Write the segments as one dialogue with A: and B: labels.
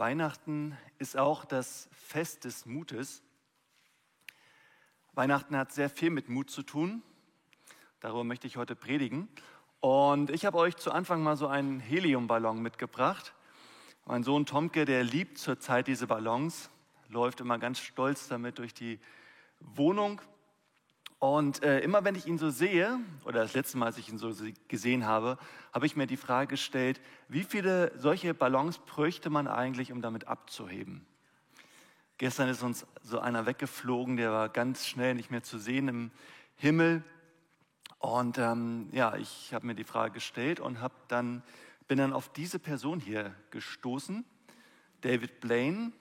A: Weihnachten ist auch das Fest des Mutes. Weihnachten hat sehr viel mit Mut zu tun. Darüber möchte ich heute predigen. Und ich habe euch zu Anfang mal so einen Heliumballon mitgebracht. Mein Sohn Tomke, der liebt zurzeit diese Ballons, läuft immer ganz stolz damit durch die Wohnung. Und äh, immer wenn ich ihn so sehe, oder das letzte Mal, als ich ihn so gesehen habe, habe ich mir die Frage gestellt, wie viele solche Ballons bräuchte man eigentlich, um damit abzuheben? Gestern ist uns so einer weggeflogen, der war ganz schnell nicht mehr zu sehen im Himmel. Und ähm, ja, ich habe mir die Frage gestellt und dann, bin dann auf diese Person hier gestoßen, David Blaine.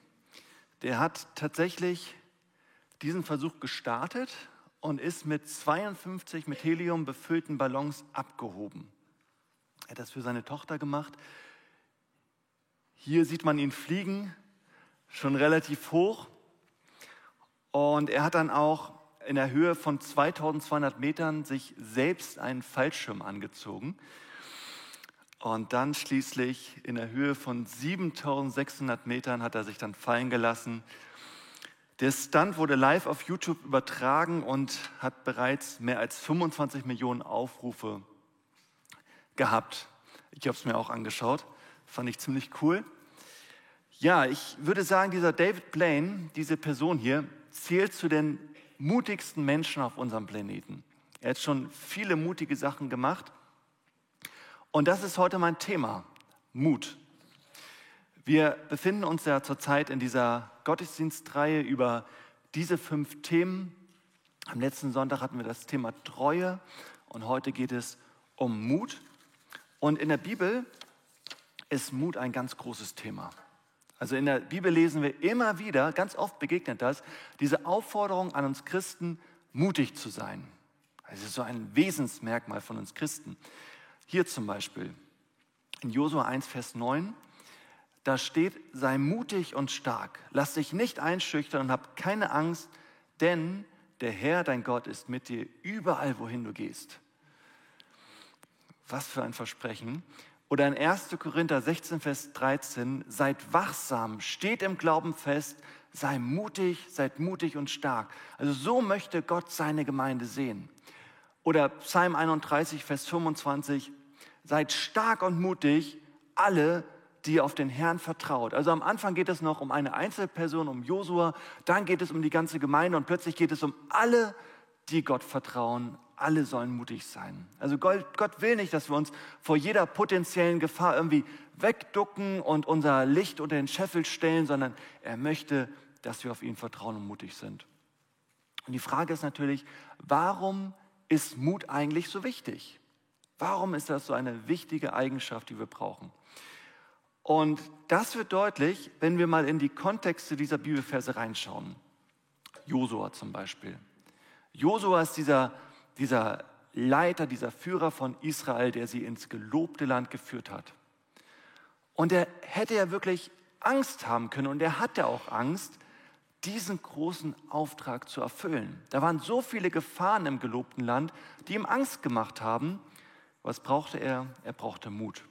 A: Der hat tatsächlich diesen Versuch gestartet und ist mit 52 mit Helium befüllten Ballons abgehoben. Er hat das für seine Tochter gemacht. Hier sieht man ihn fliegen, schon relativ hoch. Und er hat dann auch in der Höhe von 2200 Metern sich selbst einen Fallschirm angezogen. Und dann schließlich in der Höhe von 7600 Metern hat er sich dann fallen gelassen der Stunt wurde live auf YouTube übertragen und hat bereits mehr als 25 Millionen Aufrufe gehabt. Ich habe es mir auch angeschaut, fand ich ziemlich cool. Ja, ich würde sagen, dieser David Blaine, diese Person hier, zählt zu den mutigsten Menschen auf unserem Planeten. Er hat schon viele mutige Sachen gemacht. Und das ist heute mein Thema, Mut. Wir befinden uns ja zurzeit in dieser Gottesdienstreihe über diese fünf Themen. Am letzten Sonntag hatten wir das Thema Treue und heute geht es um Mut. Und in der Bibel ist Mut ein ganz großes Thema. Also in der Bibel lesen wir immer wieder, ganz oft begegnet das, diese Aufforderung an uns Christen, mutig zu sein. Das ist so ein Wesensmerkmal von uns Christen. Hier zum Beispiel in Josua 1, Vers 9, da steht, sei mutig und stark, lass dich nicht einschüchtern und hab keine Angst, denn der Herr, dein Gott, ist mit dir überall, wohin du gehst. Was für ein Versprechen. Oder in 1. Korinther 16, Vers 13, seid wachsam, steht im Glauben fest, sei mutig, seid mutig und stark. Also so möchte Gott seine Gemeinde sehen. Oder Psalm 31, Vers 25, seid stark und mutig, alle, die auf den Herrn vertraut. Also am Anfang geht es noch um eine Einzelperson, um Josua, dann geht es um die ganze Gemeinde und plötzlich geht es um alle, die Gott vertrauen. Alle sollen mutig sein. Also Gott, Gott will nicht, dass wir uns vor jeder potenziellen Gefahr irgendwie wegducken und unser Licht unter den Scheffel stellen, sondern er möchte, dass wir auf ihn vertrauen und mutig sind. Und die Frage ist natürlich, warum ist Mut eigentlich so wichtig? Warum ist das so eine wichtige Eigenschaft, die wir brauchen? Und das wird deutlich, wenn wir mal in die Kontexte dieser Bibelverse reinschauen. Josua zum Beispiel. Josua ist dieser, dieser Leiter, dieser Führer von Israel, der sie ins gelobte Land geführt hat. Und er hätte ja wirklich Angst haben können und er hatte auch Angst, diesen großen Auftrag zu erfüllen. Da waren so viele Gefahren im gelobten Land, die ihm Angst gemacht haben. Was brauchte er? Er brauchte Mut.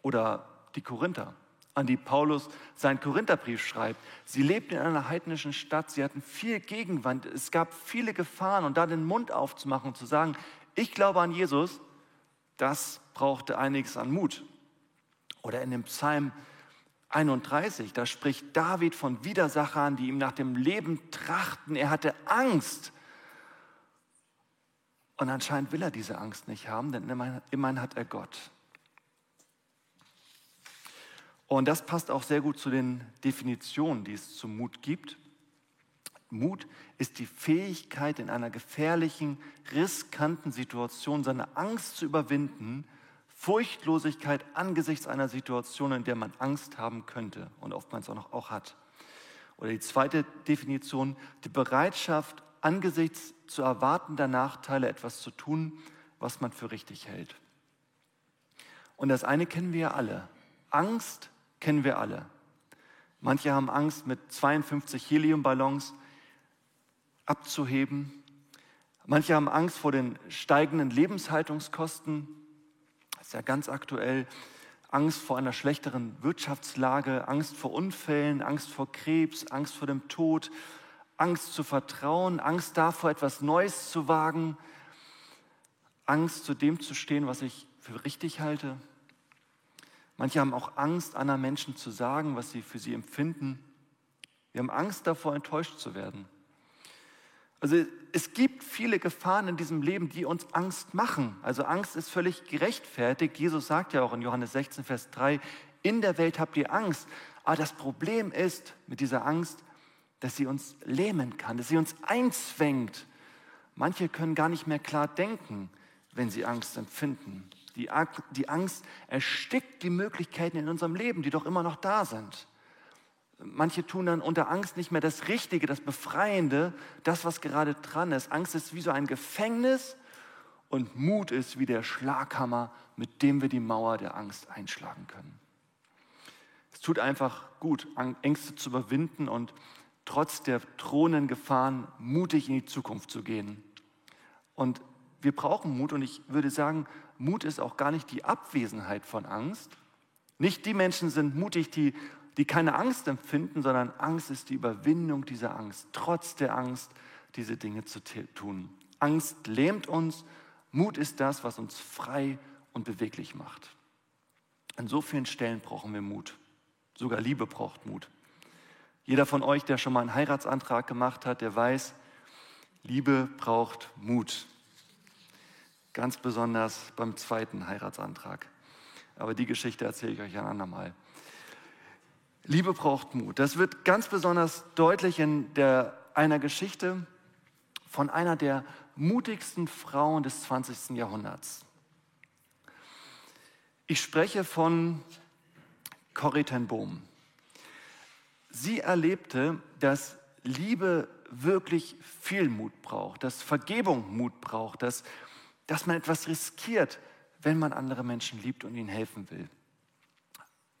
A: Oder die Korinther, an die Paulus seinen Korintherbrief schreibt. Sie lebten in einer heidnischen Stadt, sie hatten viel Gegenwand, es gab viele Gefahren und da den Mund aufzumachen und zu sagen, ich glaube an Jesus, das brauchte einiges an Mut. Oder in dem Psalm 31, da spricht David von Widersachern, die ihm nach dem Leben trachten. Er hatte Angst. Und anscheinend will er diese Angst nicht haben, denn immerhin hat er Gott. Und das passt auch sehr gut zu den Definitionen, die es zum Mut gibt. Mut ist die Fähigkeit, in einer gefährlichen, riskanten Situation seine Angst zu überwinden, Furchtlosigkeit angesichts einer Situation, in der man Angst haben könnte und oftmals auch noch auch hat. Oder die zweite Definition, die Bereitschaft, angesichts zu erwartender Nachteile etwas zu tun, was man für richtig hält. Und das eine kennen wir ja alle. Angst kennen wir alle. Manche haben Angst, mit 52 Heliumballons abzuheben. Manche haben Angst vor den steigenden Lebenshaltungskosten. Das ist ja ganz aktuell. Angst vor einer schlechteren Wirtschaftslage, Angst vor Unfällen, Angst vor Krebs, Angst vor dem Tod, Angst zu vertrauen, Angst davor, etwas Neues zu wagen, Angst zu dem zu stehen, was ich für richtig halte. Manche haben auch Angst, anderen Menschen zu sagen, was sie für sie empfinden. Wir haben Angst davor, enttäuscht zu werden. Also es gibt viele Gefahren in diesem Leben, die uns Angst machen. Also Angst ist völlig gerechtfertigt. Jesus sagt ja auch in Johannes 16, Vers 3, in der Welt habt ihr Angst. Aber das Problem ist mit dieser Angst, dass sie uns lähmen kann, dass sie uns einzwängt. Manche können gar nicht mehr klar denken, wenn sie Angst empfinden. Die, Angst erstickt die Möglichkeiten in unserem Leben, die doch immer noch da sind. Manche tun dann unter Angst nicht mehr das Richtige, das Befreiende, das, was gerade dran ist. Angst ist wie so ein Gefängnis und Mut ist wie der Schlaghammer, mit dem wir die Mauer der Angst einschlagen können. Es tut einfach gut, Ängste zu überwinden und trotz der drohenden Gefahren mutig in die Zukunft zu gehen. Und wir brauchen Mut und ich würde sagen, Mut ist auch gar nicht die Abwesenheit von Angst. Nicht die Menschen sind mutig, die, die keine Angst empfinden, sondern Angst ist die Überwindung dieser Angst, trotz der Angst diese Dinge zu tun. Angst lähmt uns, Mut ist das, was uns frei und beweglich macht. An so vielen Stellen brauchen wir Mut. Sogar Liebe braucht Mut. Jeder von euch, der schon mal einen Heiratsantrag gemacht hat, der weiß, Liebe braucht Mut. Ganz besonders beim zweiten Heiratsantrag. Aber die Geschichte erzähle ich euch ein andermal. Liebe braucht Mut. Das wird ganz besonders deutlich in der, einer Geschichte von einer der mutigsten Frauen des 20. Jahrhunderts. Ich spreche von Corrie ten Boom. Sie erlebte, dass Liebe wirklich viel Mut braucht, dass Vergebung Mut braucht, dass, dass man etwas riskiert, wenn man andere Menschen liebt und ihnen helfen will.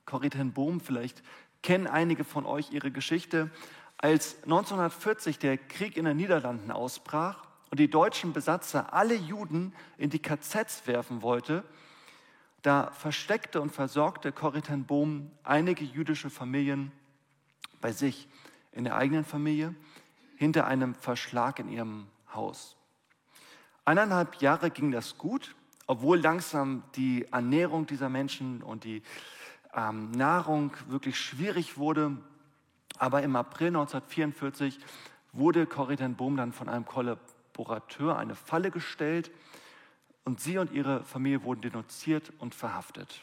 A: Corrie ten Boom, vielleicht kennen einige von euch ihre Geschichte. Als 1940 der Krieg in den Niederlanden ausbrach und die deutschen Besatzer alle Juden in die KZs werfen wollte, da versteckte und versorgte Corrie ten Boom einige jüdische Familien bei sich, in der eigenen Familie, hinter einem Verschlag in ihrem Haus. Eineinhalb Jahre ging das gut, obwohl langsam die Ernährung dieser Menschen und die ähm, Nahrung wirklich schwierig wurde. Aber im April 1944 wurde Corrie Boom dann von einem Kollaborateur eine Falle gestellt und sie und ihre Familie wurden denunziert und verhaftet.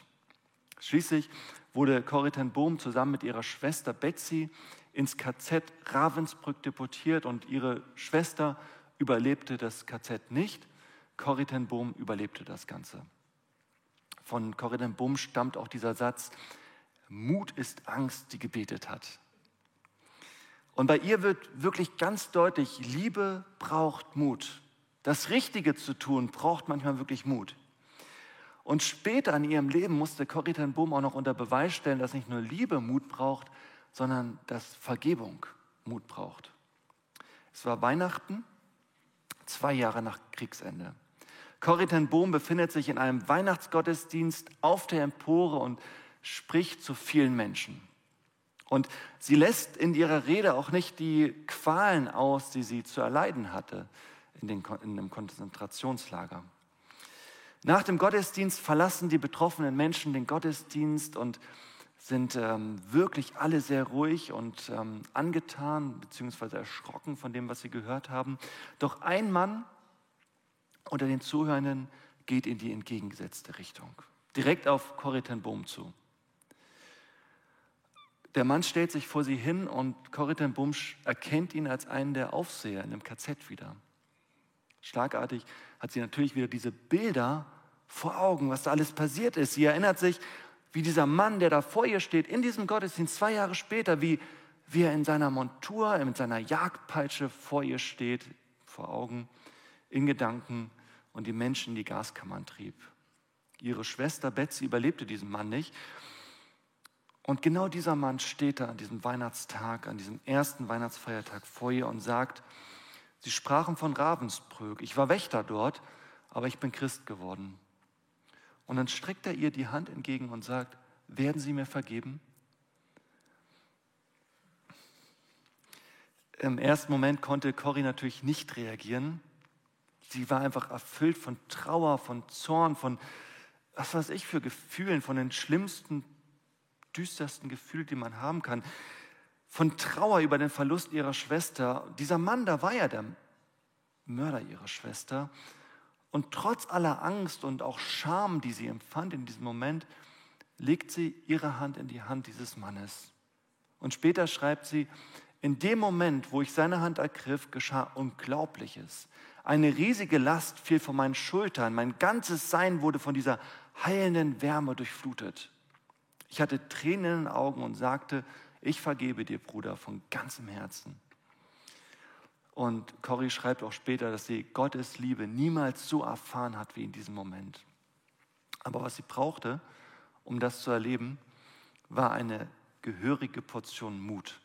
A: Schließlich wurde Corrie Boom zusammen mit ihrer Schwester Betsy ins KZ Ravensbrück deportiert und ihre Schwester überlebte das KZ nicht. Corrie ten Boom überlebte das Ganze. Von Corrie ten Boom stammt auch dieser Satz, Mut ist Angst, die gebetet hat. Und bei ihr wird wirklich ganz deutlich, Liebe braucht Mut. Das Richtige zu tun braucht manchmal wirklich Mut. Und später in ihrem Leben musste Corrie ten Boom auch noch unter Beweis stellen, dass nicht nur Liebe Mut braucht, sondern dass Vergebung Mut braucht. Es war Weihnachten, zwei Jahre nach Kriegsende. Corrie ten Boom befindet sich in einem Weihnachtsgottesdienst auf der Empore und spricht zu vielen Menschen. Und sie lässt in ihrer Rede auch nicht die Qualen aus, die sie zu erleiden hatte in, den, in einem Konzentrationslager. Nach dem Gottesdienst verlassen die betroffenen Menschen den Gottesdienst und sind ähm, wirklich alle sehr ruhig und ähm, angetan bzw. erschrocken von dem, was sie gehört haben. Doch ein Mann unter den Zuhörenden geht in die entgegengesetzte Richtung, direkt auf Corrie Boom zu. Der Mann stellt sich vor sie hin und Corrie Boom erkennt ihn als einen der Aufseher in dem KZ wieder. Schlagartig hat sie natürlich wieder diese Bilder vor Augen, was da alles passiert ist. Sie erinnert sich, wie dieser Mann, der da vor ihr steht, in diesem Gottesdienst zwei Jahre später, wie, wie er in seiner Montur, mit seiner Jagdpeitsche vor ihr steht, vor Augen, in Gedanken und die Menschen in die Gaskammern trieb. Ihre Schwester Betsy überlebte diesen Mann nicht. Und genau dieser Mann steht da an diesem Weihnachtstag, an diesem ersten Weihnachtsfeiertag vor ihr und sagt, sie sprachen von Ravensbrück. Ich war Wächter dort, aber ich bin Christ geworden. Und dann streckt er ihr die Hand entgegen und sagt, werden sie mir vergeben? Im ersten Moment konnte Cory natürlich nicht reagieren. Sie war einfach erfüllt von Trauer, von Zorn, von was weiß ich für Gefühlen, von den schlimmsten, düstersten Gefühlen, die man haben kann. Von Trauer über den Verlust ihrer Schwester. Dieser Mann, da war ja der Mörder ihrer Schwester. Und trotz aller Angst und auch Scham, die sie empfand in diesem Moment, legt sie ihre Hand in die Hand dieses Mannes. Und später schreibt sie, in dem Moment, wo ich seine Hand ergriff, geschah Unglaubliches. Eine riesige Last fiel von meinen Schultern. Mein ganzes Sein wurde von dieser heilenden Wärme durchflutet. Ich hatte Tränen in den Augen und sagte, ich vergebe dir, Bruder, von ganzem Herzen. Und Corrie schreibt auch später, dass sie Gottes Liebe niemals so erfahren hat wie in diesem Moment. Aber was sie brauchte, um das zu erleben, war eine gehörige Portion Mut.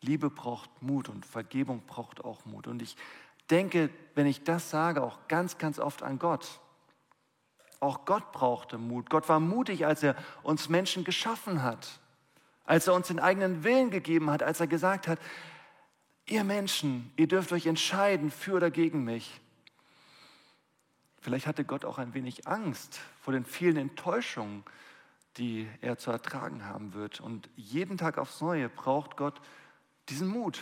A: Liebe braucht Mut und Vergebung braucht auch Mut. Und ich denke, wenn ich das sage, auch ganz, ganz oft an Gott. Auch Gott brauchte Mut. Gott war mutig, als er uns Menschen geschaffen hat, als er uns den eigenen Willen gegeben hat, als er gesagt hat, ihr Menschen, ihr dürft euch entscheiden für oder gegen mich. Vielleicht hatte Gott auch ein wenig Angst vor den vielen Enttäuschungen, die er zu ertragen haben wird. Und jeden Tag aufs Neue braucht Gott diesen Mut.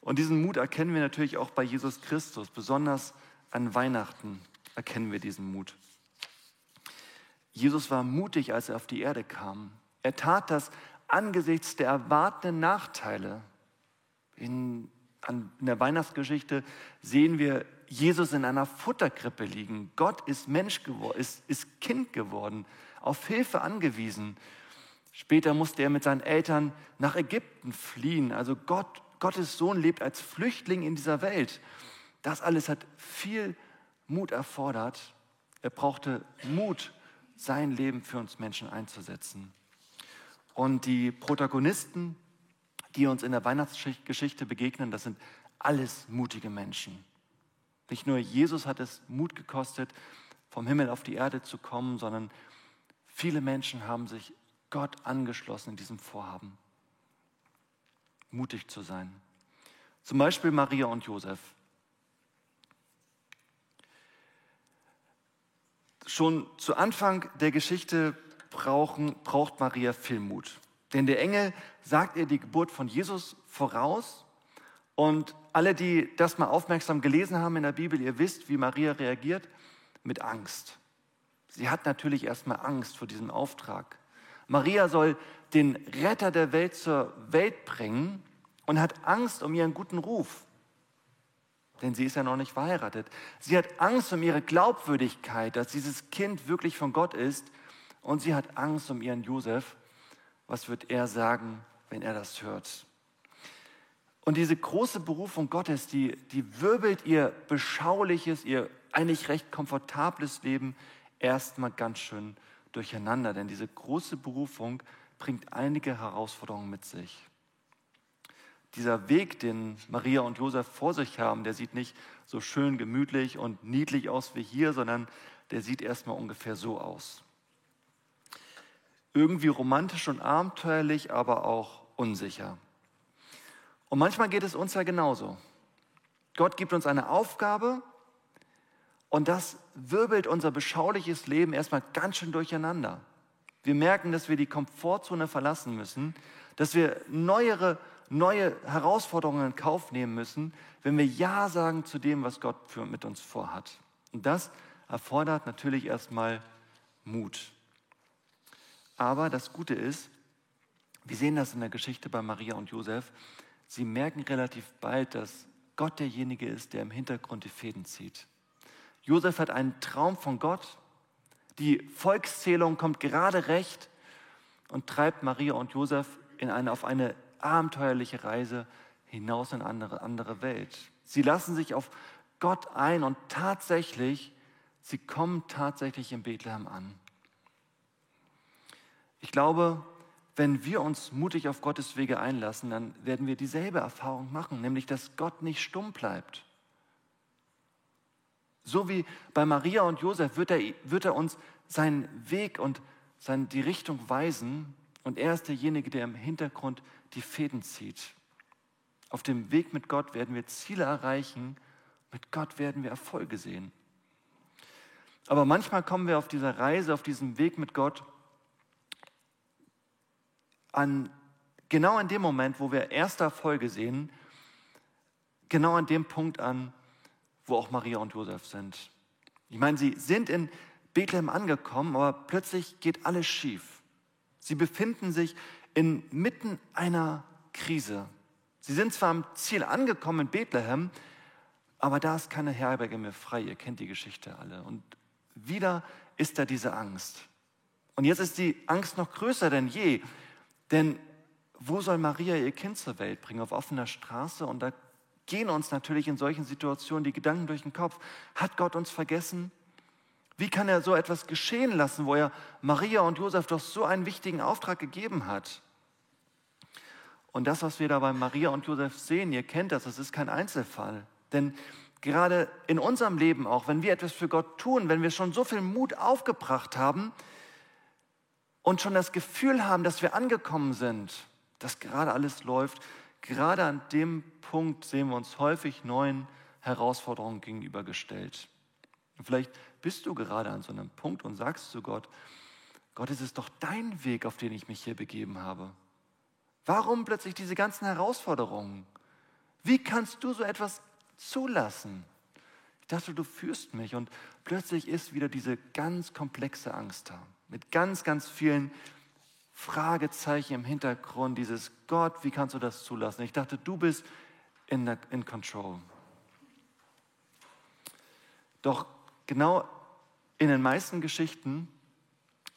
A: Und diesen Mut erkennen wir natürlich auch bei Jesus Christus. Besonders an Weihnachten erkennen wir diesen Mut. Jesus war mutig, als er auf die Erde kam. Er tat das angesichts der erwartenden Nachteile. In, an, in der Weihnachtsgeschichte sehen wir Jesus in einer Futterkrippe liegen. Gott ist Mensch geworden, ist, ist Kind geworden, auf Hilfe angewiesen. Später musste er mit seinen Eltern nach Ägypten fliehen. Also Gott, Gottes Sohn lebt als Flüchtling in dieser Welt. Das alles hat viel Mut erfordert. Er brauchte Mut, sein Leben für uns Menschen einzusetzen. Und die Protagonisten, die uns in der Weihnachtsgeschichte begegnen, das sind alles mutige Menschen. Nicht nur Jesus hat es Mut gekostet, vom Himmel auf die Erde zu kommen, sondern viele Menschen haben sich Gott angeschlossen in diesem Vorhaben, mutig zu sein. Zum Beispiel Maria und Josef. Schon zu Anfang der Geschichte brauchen, braucht Maria viel Mut. Denn der Engel sagt ihr die Geburt von Jesus voraus. Und alle, die das mal aufmerksam gelesen haben in der Bibel, ihr wisst, wie Maria reagiert, mit Angst. Sie hat natürlich erstmal Angst vor diesem Auftrag. Maria soll den Retter der Welt zur Welt bringen und hat Angst um ihren guten Ruf. Denn sie ist ja noch nicht verheiratet. Sie hat Angst um ihre Glaubwürdigkeit, dass dieses Kind wirklich von Gott ist. Und sie hat Angst um ihren Josef. Was wird er sagen, wenn er das hört? Und diese große Berufung Gottes, die, die wirbelt ihr beschauliches, ihr eigentlich recht komfortables Leben erstmal ganz schön durcheinander, denn diese große Berufung bringt einige Herausforderungen mit sich. Dieser Weg, den Maria und Josef vor sich haben, der sieht nicht so schön gemütlich und niedlich aus wie hier, sondern der sieht erstmal ungefähr so aus. Irgendwie romantisch und abenteuerlich, aber auch unsicher. Und manchmal geht es uns ja genauso. Gott gibt uns eine Aufgabe und das wirbelt unser beschauliches Leben erstmal ganz schön durcheinander. Wir merken, dass wir die Komfortzone verlassen müssen, dass wir neuere, neue Herausforderungen in Kauf nehmen müssen, wenn wir Ja sagen zu dem, was Gott für, mit uns vorhat. Und das erfordert natürlich erstmal Mut. Aber das Gute ist, wir sehen das in der Geschichte bei Maria und Josef, sie merken relativ bald, dass Gott derjenige ist, der im Hintergrund die Fäden zieht. Josef hat einen Traum von Gott. Die Volkszählung kommt gerade recht und treibt Maria und Josef in eine, auf eine abenteuerliche Reise hinaus in eine andere, andere Welt. Sie lassen sich auf Gott ein und tatsächlich, sie kommen tatsächlich in Bethlehem an. Ich glaube, wenn wir uns mutig auf Gottes Wege einlassen, dann werden wir dieselbe Erfahrung machen, nämlich dass Gott nicht stumm bleibt. So wie bei Maria und Josef wird er, wird er uns seinen Weg und seine, die Richtung weisen und er ist derjenige, der im Hintergrund die Fäden zieht. Auf dem Weg mit Gott werden wir Ziele erreichen, mit Gott werden wir Erfolge sehen. Aber manchmal kommen wir auf dieser Reise, auf diesem Weg mit Gott an genau in dem Moment, wo wir erste Erfolge sehen, genau an dem Punkt an, wo auch Maria und Josef sind. Ich meine, sie sind in Bethlehem angekommen, aber plötzlich geht alles schief. Sie befinden sich inmitten einer Krise. Sie sind zwar am Ziel angekommen in Bethlehem, aber da ist keine Herberge mehr frei. Ihr kennt die Geschichte alle. Und wieder ist da diese Angst. Und jetzt ist die Angst noch größer denn je. Denn wo soll Maria ihr Kind zur Welt bringen? Auf offener Straße? Und da gehen uns natürlich in solchen Situationen die Gedanken durch den Kopf. Hat Gott uns vergessen? Wie kann er so etwas geschehen lassen, wo er Maria und Josef doch so einen wichtigen Auftrag gegeben hat? Und das, was wir da bei Maria und Josef sehen, ihr kennt das, das ist kein Einzelfall. Denn gerade in unserem Leben auch, wenn wir etwas für Gott tun, wenn wir schon so viel Mut aufgebracht haben und schon das Gefühl haben, dass wir angekommen sind, dass gerade alles läuft, gerade an dem Punkt sehen wir uns häufig neuen Herausforderungen gegenübergestellt. Und vielleicht bist du gerade an so einem Punkt und sagst zu Gott, Gott, es ist doch dein Weg, auf den ich mich hier begeben habe. Warum plötzlich diese ganzen Herausforderungen? Wie kannst du so etwas zulassen? Ich dachte, du führst mich und plötzlich ist wieder diese ganz komplexe Angst da, mit ganz, ganz vielen Fragezeichen im Hintergrund, dieses Gott, wie kannst du das zulassen? Ich dachte, du bist in, in control. Doch genau in den meisten Geschichten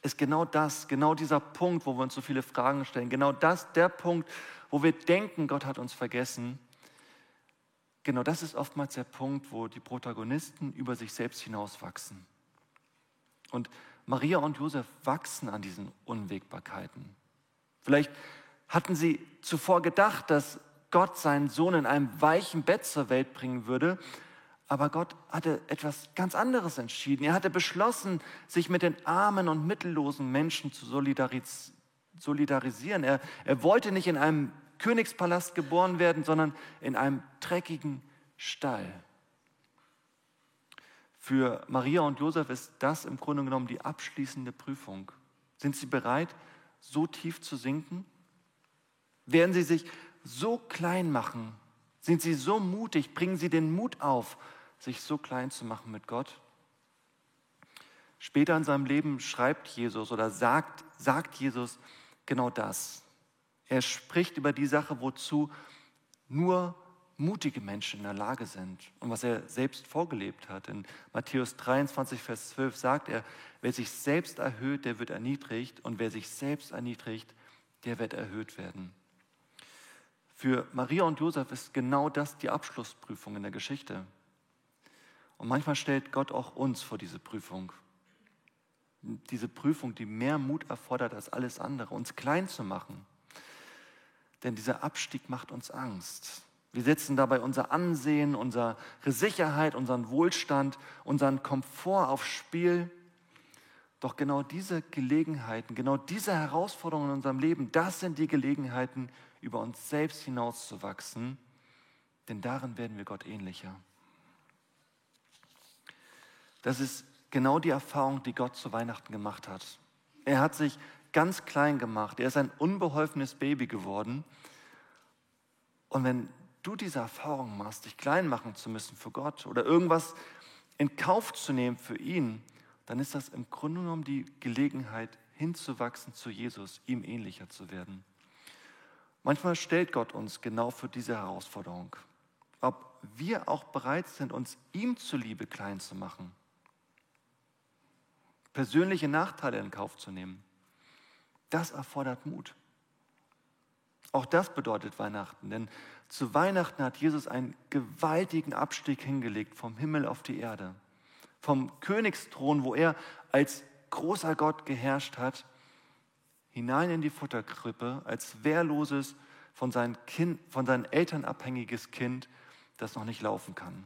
A: ist genau das, genau dieser Punkt, wo wir uns so viele Fragen stellen, genau das, der Punkt, wo wir denken, Gott hat uns vergessen. Genau das ist oftmals der Punkt, wo die Protagonisten über sich selbst hinauswachsen. Und Maria und Josef wachsen an diesen Unwägbarkeiten. Vielleicht hatten sie zuvor gedacht, dass Gott seinen Sohn in einem weichen Bett zur Welt bringen würde, aber Gott hatte etwas ganz anderes entschieden. Er hatte beschlossen, sich mit den armen und mittellosen Menschen zu solidaris solidarisieren. Er, er wollte nicht in einem Königspalast geboren werden, sondern in einem dreckigen Stall. Für Maria und Josef ist das im Grunde genommen die abschließende Prüfung. Sind sie bereit, so tief zu sinken? Werden sie sich so klein machen? Sind sie so mutig? Bringen sie den Mut auf, sich so klein zu machen mit Gott? Später in seinem Leben schreibt Jesus oder sagt, sagt Jesus genau das. Er spricht über die Sache, wozu nur mutige Menschen in der Lage sind und was er selbst vorgelebt hat. In Matthäus 23, Vers 12 sagt er, wer sich selbst erhöht, der wird erniedrigt und wer sich selbst erniedrigt, der wird erhöht werden. Für Maria und Josef ist genau das die Abschlussprüfung in der Geschichte. Und manchmal stellt Gott auch uns vor diese Prüfung. Diese Prüfung, die mehr Mut erfordert als alles andere, uns klein zu machen. Denn dieser Abstieg macht uns Angst. Wir setzen dabei unser Ansehen, unsere Sicherheit, unseren Wohlstand, unseren Komfort aufs Spiel. Doch genau diese Gelegenheiten, genau diese Herausforderungen in unserem Leben, das sind die Gelegenheiten, über uns selbst hinauszuwachsen, denn darin werden wir Gott ähnlicher. Das ist genau die Erfahrung, die Gott zu Weihnachten gemacht hat. Er hat sich ganz klein gemacht, er ist ein unbeholfenes Baby geworden. Und wenn du diese Erfahrung machst, dich klein machen zu müssen für Gott oder irgendwas in Kauf zu nehmen für ihn, dann ist das im Grunde genommen die Gelegenheit, hinzuwachsen zu Jesus, ihm ähnlicher zu werden. Manchmal stellt Gott uns genau für diese Herausforderung, ob wir auch bereit sind, uns ihm zuliebe klein zu machen, persönliche Nachteile in Kauf zu nehmen. Das erfordert Mut. Auch das bedeutet Weihnachten, denn zu Weihnachten hat Jesus einen gewaltigen Abstieg hingelegt vom Himmel auf die Erde. Vom Königsthron, wo er als großer Gott geherrscht hat, hinein in die Futterkrippe als wehrloses, von seinen, kind, von seinen Eltern abhängiges Kind, das noch nicht laufen kann.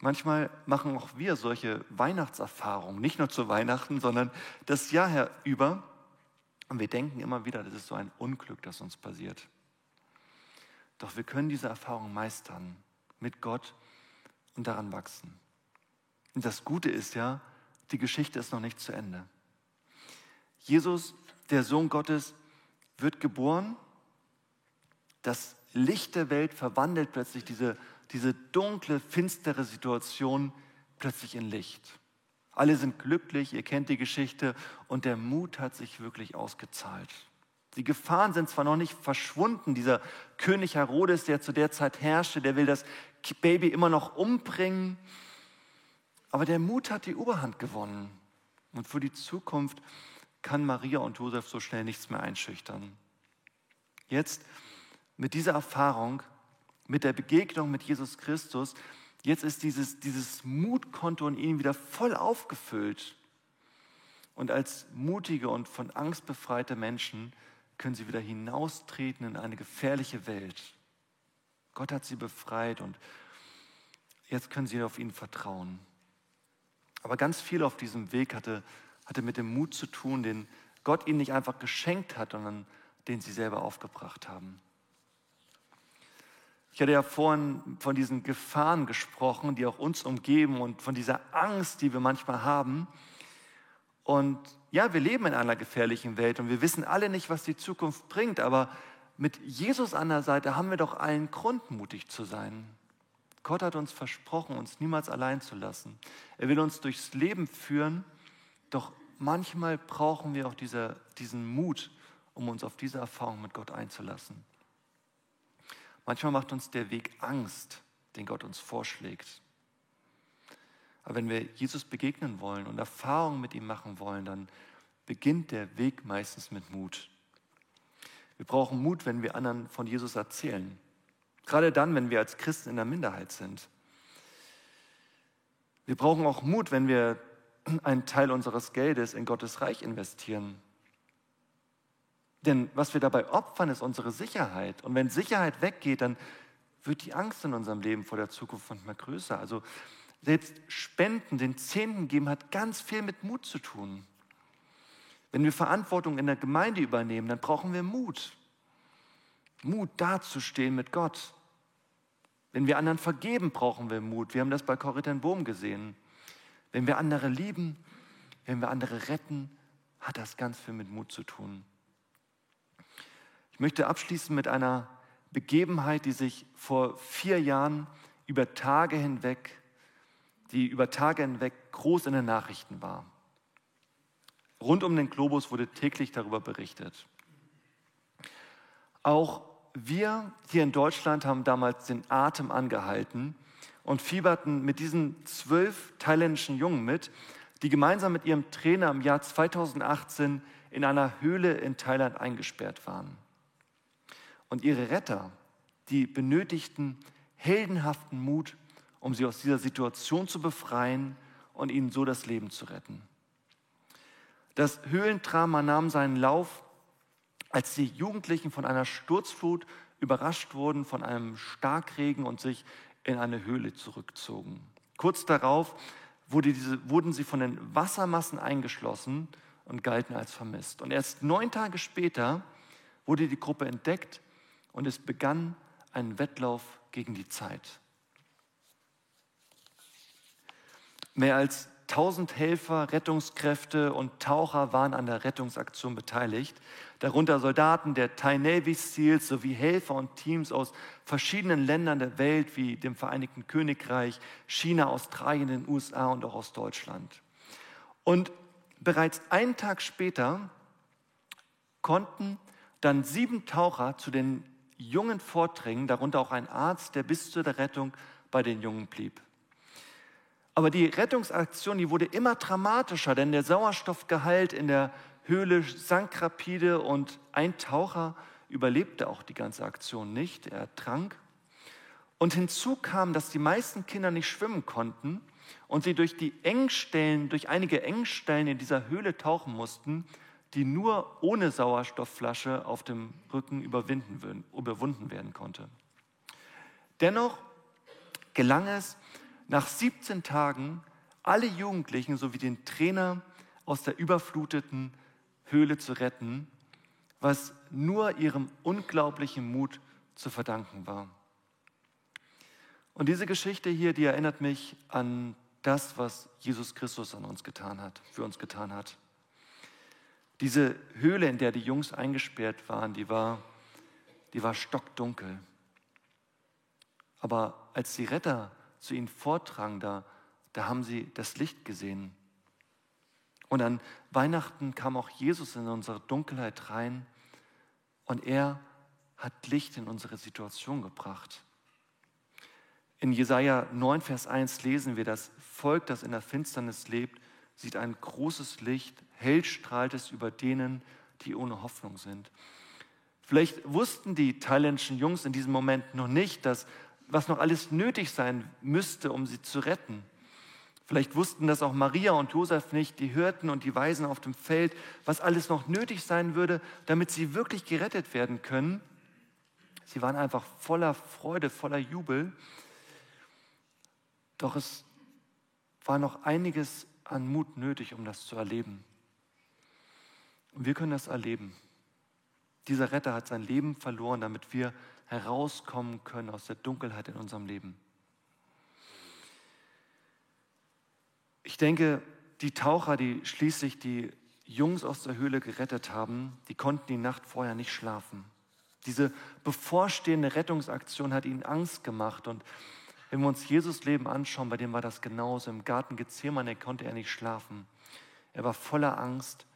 A: Manchmal machen auch wir solche Weihnachtserfahrungen, nicht nur zu Weihnachten, sondern das Jahr über. Und wir denken immer wieder, das ist so ein Unglück, das uns passiert. Doch wir können diese Erfahrung meistern mit Gott und daran wachsen. Und das Gute ist ja, die Geschichte ist noch nicht zu Ende. Jesus, der Sohn Gottes, wird geboren. Das Licht der Welt verwandelt plötzlich diese, diese dunkle, finstere Situation plötzlich in Licht. Alle sind glücklich, ihr kennt die Geschichte und der Mut hat sich wirklich ausgezahlt. Die Gefahren sind zwar noch nicht verschwunden, dieser König Herodes, der zu der Zeit herrschte, der will das Baby immer noch umbringen, aber der Mut hat die Oberhand gewonnen und für die Zukunft kann Maria und Josef so schnell nichts mehr einschüchtern. Jetzt mit dieser Erfahrung, mit der Begegnung mit Jesus Christus, jetzt ist dieses, dieses Mutkonto in ihnen wieder voll aufgefüllt. Und als mutige und von Angst befreite Menschen können sie wieder hinaustreten in eine gefährliche Welt. Gott hat sie befreit und jetzt können sie auf ihn vertrauen. Aber ganz viel auf diesem Weg hatte hatte mit dem Mut zu tun, den Gott ihnen nicht einfach geschenkt hat, sondern den sie selber aufgebracht haben. Ich hatte ja vorhin von diesen Gefahren gesprochen, die auch uns umgeben und von dieser Angst, die wir manchmal haben. Und ja, wir leben in einer gefährlichen Welt und wir wissen alle nicht, was die Zukunft bringt, aber mit Jesus an der Seite haben wir doch allen Grund, mutig zu sein. Gott hat uns versprochen, uns niemals allein zu lassen. Er will uns durchs Leben führen doch manchmal brauchen wir auch diese, diesen Mut, um uns auf diese Erfahrung mit Gott einzulassen. Manchmal macht uns der Weg Angst, den Gott uns vorschlägt. Aber wenn wir Jesus begegnen wollen und Erfahrungen mit ihm machen wollen, dann beginnt der Weg meistens mit Mut. Wir brauchen Mut, wenn wir anderen von Jesus erzählen. Gerade dann, wenn wir als Christen in der Minderheit sind. Wir brauchen auch Mut, wenn wir einen Teil unseres Geldes in Gottes Reich investieren. Denn was wir dabei opfern, ist unsere Sicherheit. Und wenn Sicherheit weggeht, dann wird die Angst in unserem Leben vor der Zukunft manchmal größer. Also selbst Spenden, den Zehnten geben, hat ganz viel mit Mut zu tun. Wenn wir Verantwortung in der Gemeinde übernehmen, dann brauchen wir Mut. Mut dazustehen mit Gott. Wenn wir anderen vergeben, brauchen wir Mut. Wir haben das bei Corrie Bohm gesehen. Wenn wir andere lieben, wenn wir andere retten, hat das ganz viel mit Mut zu tun. Ich möchte abschließen mit einer Begebenheit, die sich vor vier Jahren über Tage hinweg, die über Tage hinweg groß in den Nachrichten war. Rund um den Globus wurde täglich darüber berichtet. Auch wir hier in Deutschland haben damals den Atem angehalten, und fieberten mit diesen zwölf thailändischen Jungen mit, die gemeinsam mit ihrem Trainer im Jahr 2018 in einer Höhle in Thailand eingesperrt waren. Und ihre Retter, die benötigten heldenhaften Mut, um sie aus dieser Situation zu befreien und ihnen so das Leben zu retten. Das Höhlendrama nahm seinen Lauf, als die Jugendlichen von einer Sturzflut überrascht wurden von einem Starkregen und sich in eine Höhle zurückzogen. Kurz darauf wurde diese, wurden sie von den Wassermassen eingeschlossen und galten als vermisst. Und erst neun Tage später wurde die Gruppe entdeckt und es begann ein Wettlauf gegen die Zeit. Mehr als 1000 Helfer, Rettungskräfte und Taucher waren an der Rettungsaktion beteiligt, darunter Soldaten der Thai Navy Seals sowie Helfer und Teams aus verschiedenen Ländern der Welt wie dem Vereinigten Königreich, China, Australien, den USA und auch aus Deutschland. Und bereits einen Tag später konnten dann sieben Taucher zu den Jungen vordringen, darunter auch ein Arzt, der bis zu der Rettung bei den Jungen blieb. Aber die Rettungsaktion, die wurde immer dramatischer, denn der Sauerstoffgehalt in der Höhle sank rapide und ein Taucher überlebte auch die ganze Aktion nicht, er trank. Und hinzu kam, dass die meisten Kinder nicht schwimmen konnten und sie durch die Engstellen, durch einige Engstellen in dieser Höhle tauchen mussten, die nur ohne Sauerstoffflasche auf dem Rücken überwunden werden konnte. Dennoch gelang es, nach 17 Tagen alle Jugendlichen sowie den Trainer aus der überfluteten Höhle zu retten, was nur ihrem unglaublichen Mut zu verdanken war. Und diese Geschichte hier, die erinnert mich an das, was Jesus Christus an uns getan hat, für uns getan hat. Diese Höhle, in der die Jungs eingesperrt waren, die war, die war stockdunkel. Aber als die Retter zu ihnen vortragen, da, da haben sie das Licht gesehen. Und an Weihnachten kam auch Jesus in unsere Dunkelheit rein und er hat Licht in unsere Situation gebracht. In Jesaja 9, Vers 1 lesen wir, das Volk, das in der Finsternis lebt, sieht ein großes Licht, hell strahlt es über denen, die ohne Hoffnung sind. Vielleicht wussten die thailändischen Jungs in diesem Moment noch nicht, dass was noch alles nötig sein müsste, um sie zu retten. Vielleicht wussten das auch Maria und Josef nicht, die Hirten und die Weisen auf dem Feld, was alles noch nötig sein würde, damit sie wirklich gerettet werden können. Sie waren einfach voller Freude, voller Jubel. Doch es war noch einiges an Mut nötig, um das zu erleben. Und wir können das erleben. Dieser Retter hat sein Leben verloren, damit wir herauskommen können aus der Dunkelheit in unserem Leben. Ich denke, die Taucher, die schließlich die Jungs aus der Höhle gerettet haben, die konnten die Nacht vorher nicht schlafen. Diese bevorstehende Rettungsaktion hat ihnen Angst gemacht. Und wenn wir uns Jesus Leben anschauen, bei dem war das genauso. Im Garten Gethsemane konnte er nicht schlafen. Er war voller Angst,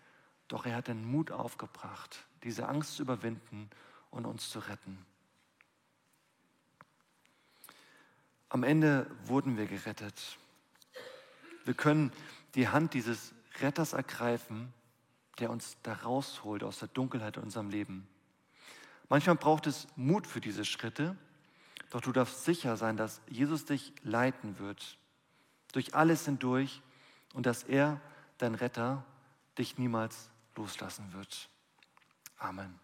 A: doch er hat den Mut aufgebracht, diese Angst zu überwinden und uns zu retten. Am Ende wurden wir gerettet. Wir können die Hand dieses Retters ergreifen, der uns da rausholt aus der Dunkelheit in unserem Leben. Manchmal braucht es Mut für diese Schritte, doch du darfst sicher sein, dass Jesus dich leiten wird, durch alles hindurch und dass er, dein Retter, dich niemals loslassen wird. Amen.